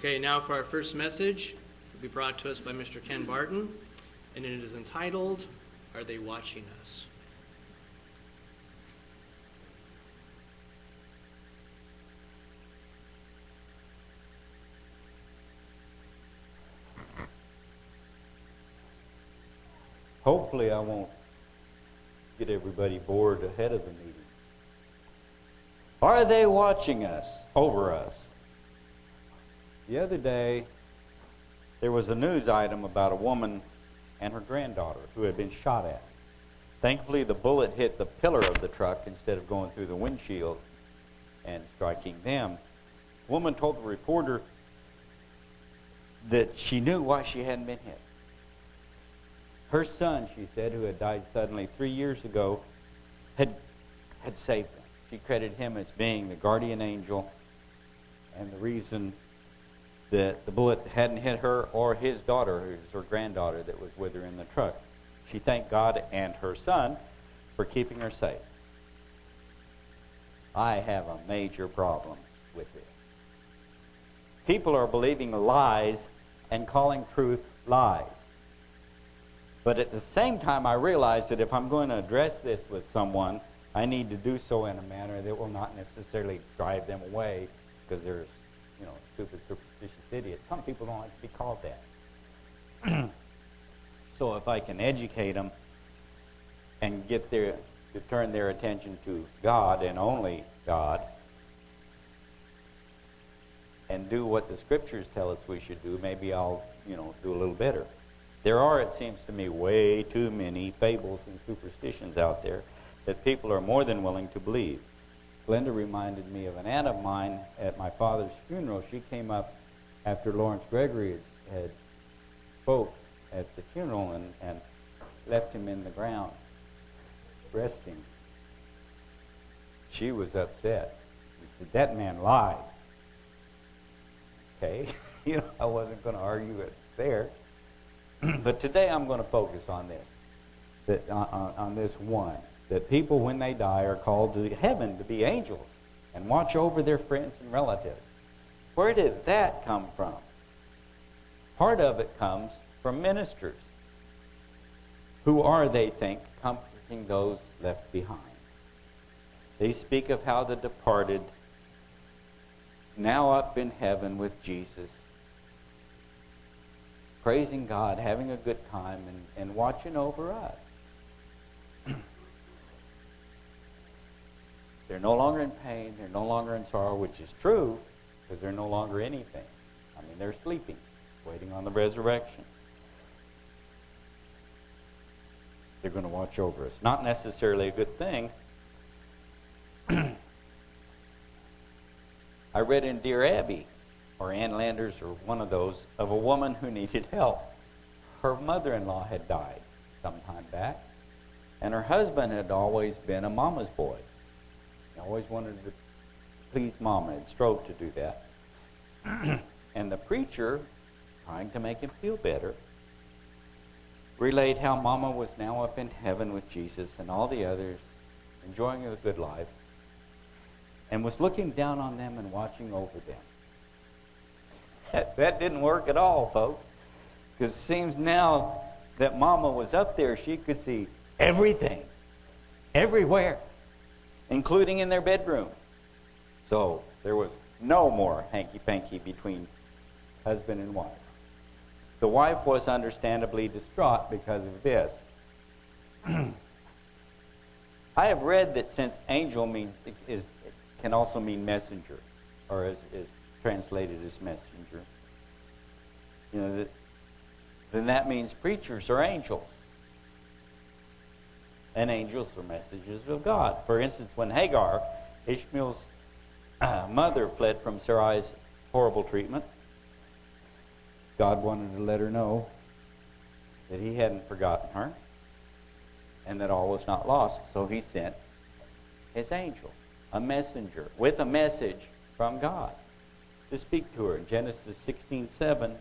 Okay, now for our first message, it will be brought to us by Mr. Ken Barton, and it is entitled, Are They Watching Us? Hopefully, I won't get everybody bored ahead of the meeting. Are they watching us, over us? The other day, there was a news item about a woman and her granddaughter who had been shot at. Thankfully, the bullet hit the pillar of the truck instead of going through the windshield and striking them. The woman told the reporter that she knew why she hadn't been hit. Her son, she said, who had died suddenly three years ago, had, had saved them. She credited him as being the guardian angel and the reason that the bullet hadn't hit her or his daughter, who's her granddaughter that was with her in the truck. She thanked God and her son for keeping her safe. I have a major problem with this. People are believing lies and calling truth lies. But at the same time, I realize that if I'm going to address this with someone, I need to do so in a manner that will not necessarily drive them away because they're, you know, stupid, superstitious idiots. Some people don't like to be called that. so if I can educate them and get their to turn their attention to God and only God, and do what the scriptures tell us we should do, maybe I'll, you know, do a little better. There are, it seems to me, way too many fables and superstitions out there that people are more than willing to believe. Glenda reminded me of an aunt of mine at my father's funeral. She came up after Lawrence Gregory had, had spoke at the funeral and, and left him in the ground, resting. She was upset. She said, That man lied. Okay, you know, I wasn't going to argue it there. but today I'm going to focus on this, that, on, on this one, that people when they die are called to heaven to be angels and watch over their friends and relatives. Where did that come from? Part of it comes from ministers who are, they think, comforting those left behind. They speak of how the departed, now up in heaven with Jesus, praising God, having a good time, and, and watching over us. they're no longer in pain, they're no longer in sorrow, which is true, because they're no longer anything. I mean, they're sleeping, waiting on the resurrection. They're going to watch over us. Not necessarily a good thing. I read in Dear Abby or Ann Landers or one of those of a woman who needed help. Her mother in law had died some time back, and her husband had always been a mama's boy. He always wanted to please mama and strove to do that. and the preacher, trying to make him feel better, relayed how mama was now up in heaven with Jesus and all the others, enjoying a good life, and was looking down on them and watching over them. That, that didn't work at all, folks. Because it seems now that Mama was up there, she could see everything, everywhere, including in their bedroom. So there was no more hanky panky between husband and wife. The wife was understandably distraught because of this. I have read that since angel means is can also mean messenger, or is, is translated as messenger. You know, that, then that means preachers are angels. And angels are messages of God. For instance, when Hagar, Ishmael's mother, fled from Sarai's horrible treatment, God wanted to let her know that he hadn't forgotten her and that all was not lost. So he sent his angel, a messenger, with a message from God to speak to her. In Genesis 16 7.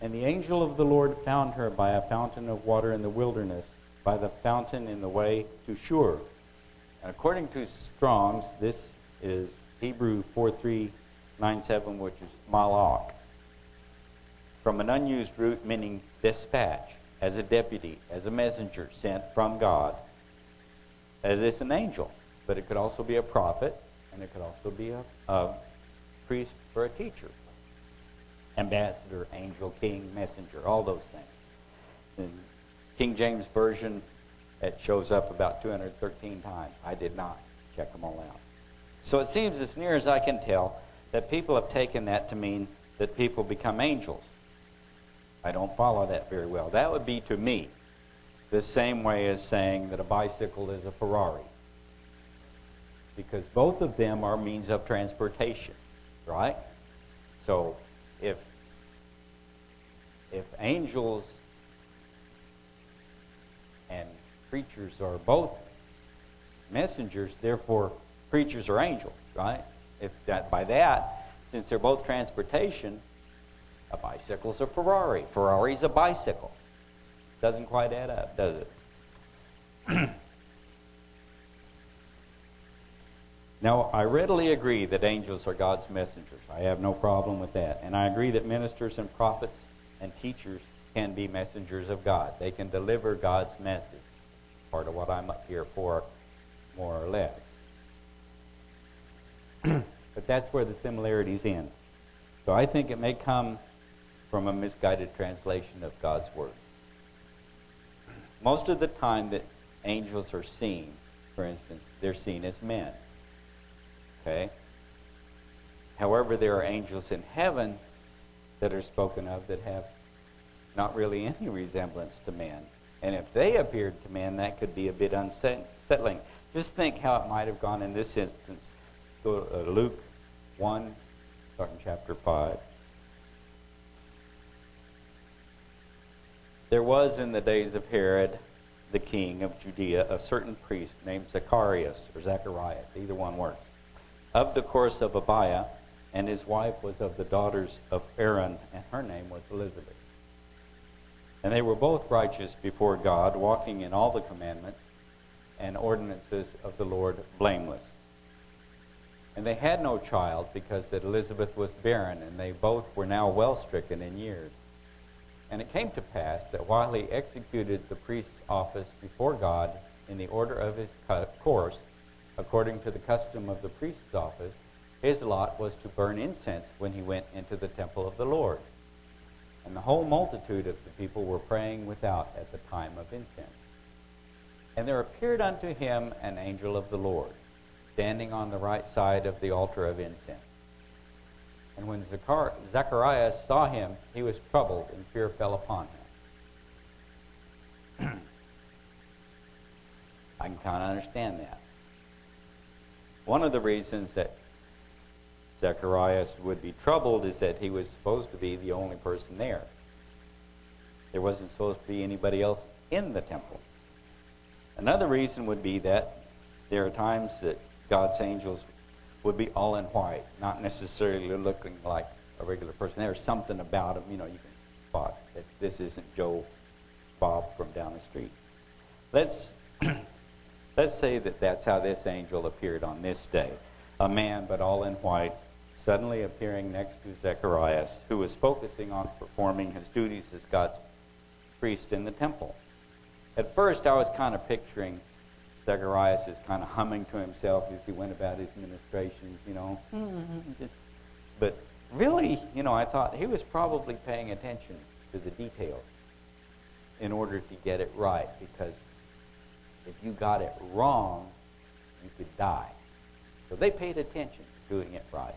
And the angel of the Lord found her by a fountain of water in the wilderness, by the fountain in the way to Shur. According to Strong's, this is Hebrew 4397, which is malak, from an unused root meaning dispatch, as a deputy, as a messenger sent from God, as it's an angel. But it could also be a prophet, and it could also be a, a priest or a teacher. Ambassador, angel, king, messenger, all those things. In King James Version, it shows up about 213 times. I did not check them all out. So it seems, as near as I can tell, that people have taken that to mean that people become angels. I don't follow that very well. That would be to me the same way as saying that a bicycle is a Ferrari. Because both of them are means of transportation, right? So if if angels and preachers are both messengers, therefore preachers are angels, right? If that by that, since they're both transportation, a bicycle's a Ferrari. Ferrari's a bicycle. Doesn't quite add up, does it? now, I readily agree that angels are God's messengers. I have no problem with that. And I agree that ministers and prophets and teachers can be messengers of God. They can deliver God's message. Part of what I'm up here for, more or less. but that's where the similarities end. So I think it may come from a misguided translation of God's Word. Most of the time that angels are seen, for instance, they're seen as men. Okay? However, there are angels in heaven that are spoken of that have not really any resemblance to man. And if they appeared to man, that could be a bit unsettling. Just think how it might have gone in this instance. Go to uh, Luke 1, starting chapter 5. There was in the days of Herod, the king of Judea, a certain priest named Zacharias, or Zacharias, either one works, of the course of Abia, and his wife was of the daughters of Aaron, and her name was Elizabeth. And they were both righteous before God, walking in all the commandments and ordinances of the Lord blameless. And they had no child because that Elizabeth was barren, and they both were now well stricken in years. And it came to pass that while he executed the priest's office before God in the order of his course, according to the custom of the priest's office, his lot was to burn incense when he went into the temple of the Lord. And the whole multitude of the people were praying without at the time of incense. And there appeared unto him an angel of the Lord, standing on the right side of the altar of incense. And when Zacharias saw him, he was troubled, and fear fell upon him. I can kind of understand that. One of the reasons that Zacharias would be troubled is that he was supposed to be the only person there. There wasn't supposed to be anybody else in the temple. Another reason would be that there are times that God's angels would be all in white, not necessarily looking like a regular person. There's something about them, you know, you can spot that this isn't Joe Bob from down the street. Let's let's say that that's how this angel appeared on this day, a man but all in white, suddenly appearing next to Zacharias, who was focusing on performing his duties as God's priest in the temple. At first, I was kind of picturing Zacharias as kind of humming to himself as he went about his ministrations, you know. Mm-hmm. but really, you know, I thought he was probably paying attention to the details in order to get it right, because if you got it wrong, you could die. So they paid attention to doing it right.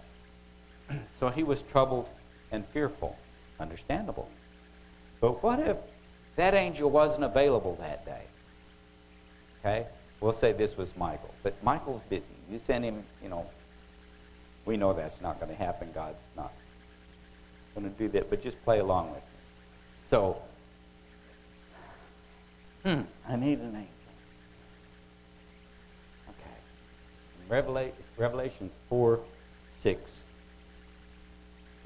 So he was troubled and fearful. Understandable. But what if that angel wasn't available that day? Okay? We'll say this was Michael. But Michael's busy. You send him, you know, we know that's not going to happen. God's not going to do that. But just play along with me. So, hmm, I need an angel. Okay. Revelations 4 6.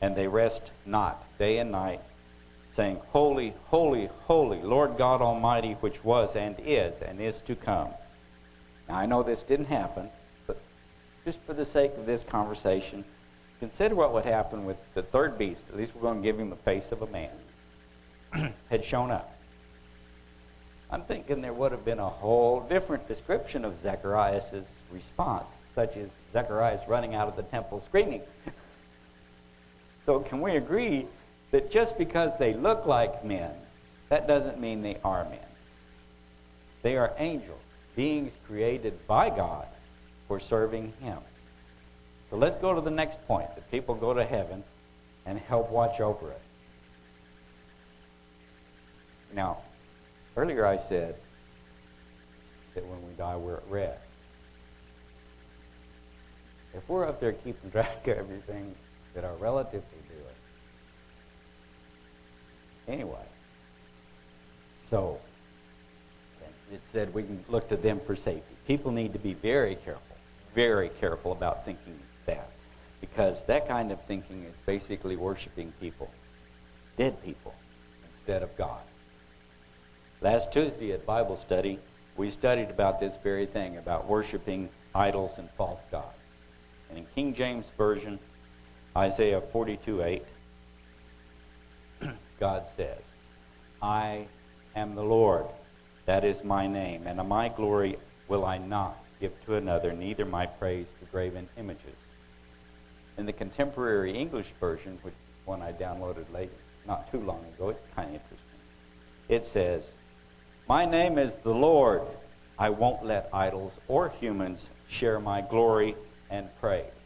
and they rest not day and night, saying, Holy, holy, holy, Lord God Almighty, which was and is and is to come. Now, I know this didn't happen, but just for the sake of this conversation, consider what would happen with the third beast. At least we're going to give him the face of a man. had shown up. I'm thinking there would have been a whole different description of Zechariah's response, such as Zechariah running out of the temple screaming. so, can we agree that just because they look like men, that doesn't mean they are men? They are angels, beings created by God for serving Him. So, let's go to the next point that people go to heaven and help watch over us. Now, earlier I said that when we die, we're at rest. If we're up there keeping track of everything that are relatives are doing, anyway, so it said we can look to them for safety. People need to be very careful, very careful about thinking that, because that kind of thinking is basically worshiping people, dead people, instead of God. Last Tuesday at Bible study, we studied about this very thing, about worshiping idols and false gods. And in King James Version, Isaiah 42 8, God says, I am the Lord, that is my name, and my glory will I not give to another, neither my praise to graven images. In the contemporary English version, which one I downloaded late, not too long ago, it's kind of interesting. It says, my name is the Lord. I won't let idols or humans share my glory and praise.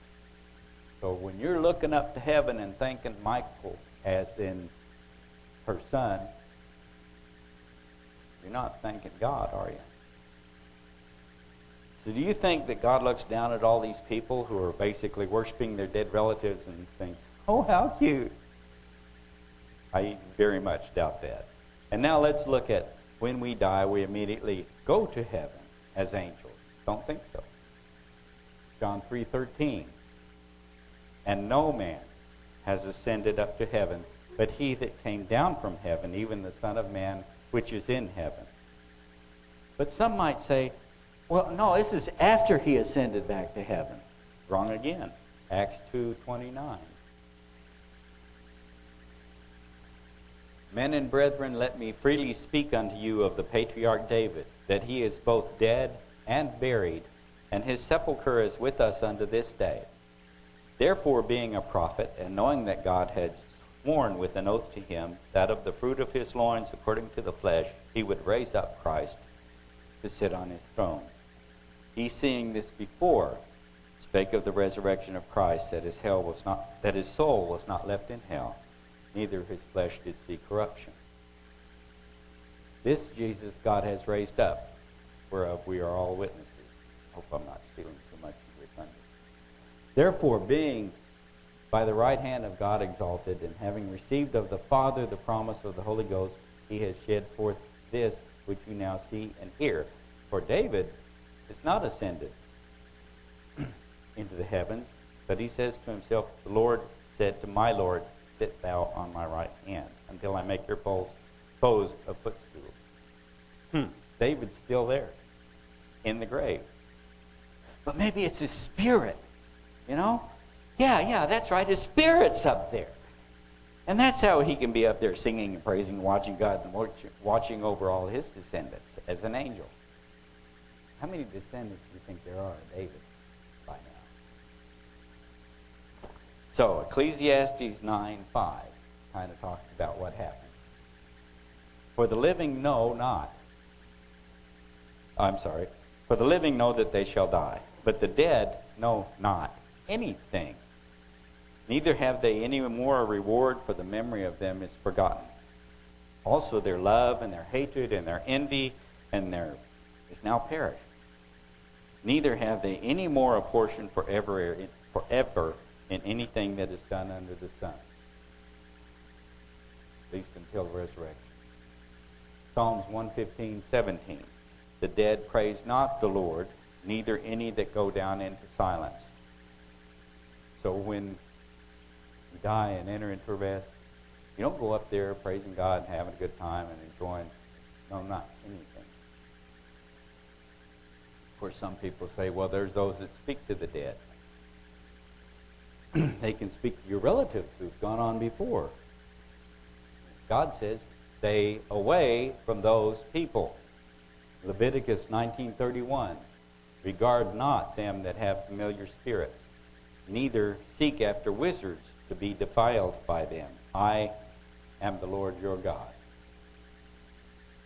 So when you're looking up to heaven and thanking Michael as in her son, you're not thanking God, are you? So do you think that God looks down at all these people who are basically worshiping their dead relatives and thinks, oh, how cute? I very much doubt that. And now let's look at when we die, we immediately go to heaven as angels. Don't think so. John 3:13. And no man has ascended up to heaven, but he that came down from heaven, even the Son of Man which is in heaven. But some might say, well, no, this is after he ascended back to heaven. Wrong again. Acts 2:29. Men and brethren, let me freely speak unto you of the patriarch David, that he is both dead and buried, and his sepulchre is with us unto this day. Therefore, being a prophet, and knowing that God had sworn with an oath to him that of the fruit of his loins, according to the flesh, he would raise up Christ to sit on his throne. He, seeing this before, spake of the resurrection of Christ, that his hell was not that his soul was not left in hell neither his flesh did see corruption. This Jesus God has raised up, whereof we are all witnesses. Hope I'm not stealing too much of your thunder. Therefore, being by the right hand of God exalted, and having received of the Father the promise of the Holy Ghost, he has shed forth this which you now see and hear. For David is not ascended into the heavens, but he says to himself, The Lord said to my Lord, sit thou on my right hand until I make your foes, foes a footstool. Hmm. David's still there in the grave. But maybe it's his spirit, you know? Yeah, yeah, that's right. His spirit's up there. And that's how he can be up there singing and praising, watching God, and watching over all his descendants as an angel. How many descendants do you think there are of David? By now? So Ecclesiastes 9 5 kind of talks about what happened. For the living know not. I'm sorry. For the living know that they shall die, but the dead know not anything. Neither have they any more a reward, for the memory of them is forgotten. Also, their love and their hatred and their envy and their is now perished. Neither have they any more a portion forever forever in anything that is done under the sun, at least until resurrection. Psalms 115, 17. The dead praise not the Lord, neither any that go down into silence. So when you die and enter into rest, you don't go up there praising God and having a good time and enjoying, no, not anything. Of course, some people say, well, there's those that speak to the dead. they can speak to your relatives who've gone on before. God says, stay away from those people. Leviticus 19:31 Regard not them that have familiar spirits, neither seek after wizards to be defiled by them. I am the Lord your God.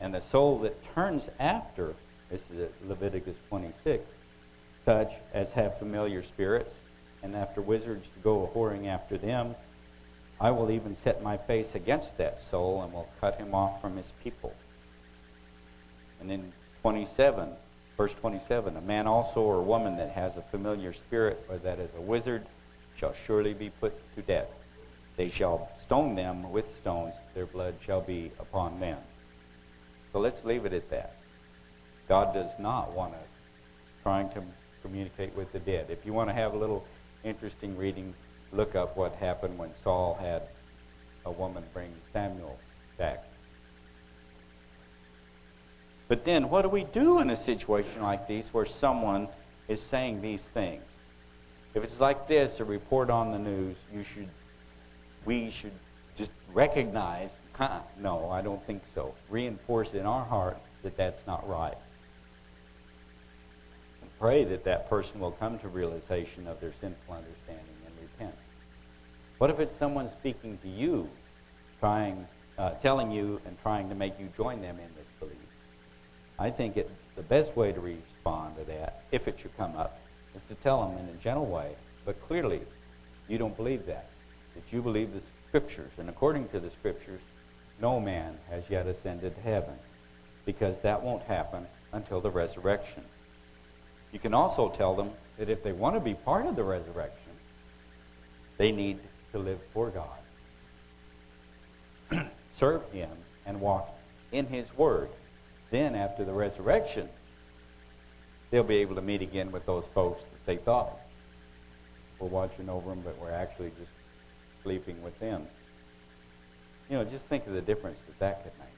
And the soul that turns after, this is Leviticus 26, such as have familiar spirits, and after wizards to go whoring after them, I will even set my face against that soul and will cut him off from his people. And in 27, verse 27, a man also or woman that has a familiar spirit or that is a wizard shall surely be put to death. They shall stone them with stones, their blood shall be upon them. So let's leave it at that. God does not want us trying to communicate with the dead. If you want to have a little interesting reading, look up what happened when Saul had a woman bring Samuel back. But then, what do we do in a situation like this where someone is saying these things? If it's like this, a report on the news, you should, we should just recognize, huh, no, I don't think so. Reinforce in our heart that that's not right. And pray that that person will come to realization of their sinful understanding and repent. What if it's someone speaking to you, trying, uh, telling you and trying to make you join them in? I think it, the best way to respond to that, if it should come up, is to tell them in a gentle way, but clearly you don't believe that. That you believe the scriptures. And according to the scriptures, no man has yet ascended to heaven, because that won't happen until the resurrection. You can also tell them that if they want to be part of the resurrection, they need to live for God, serve Him, and walk in His Word. Then, after the resurrection, they'll be able to meet again with those folks that they thought were watching over them, but were actually just sleeping with them. You know, just think of the difference that that could make.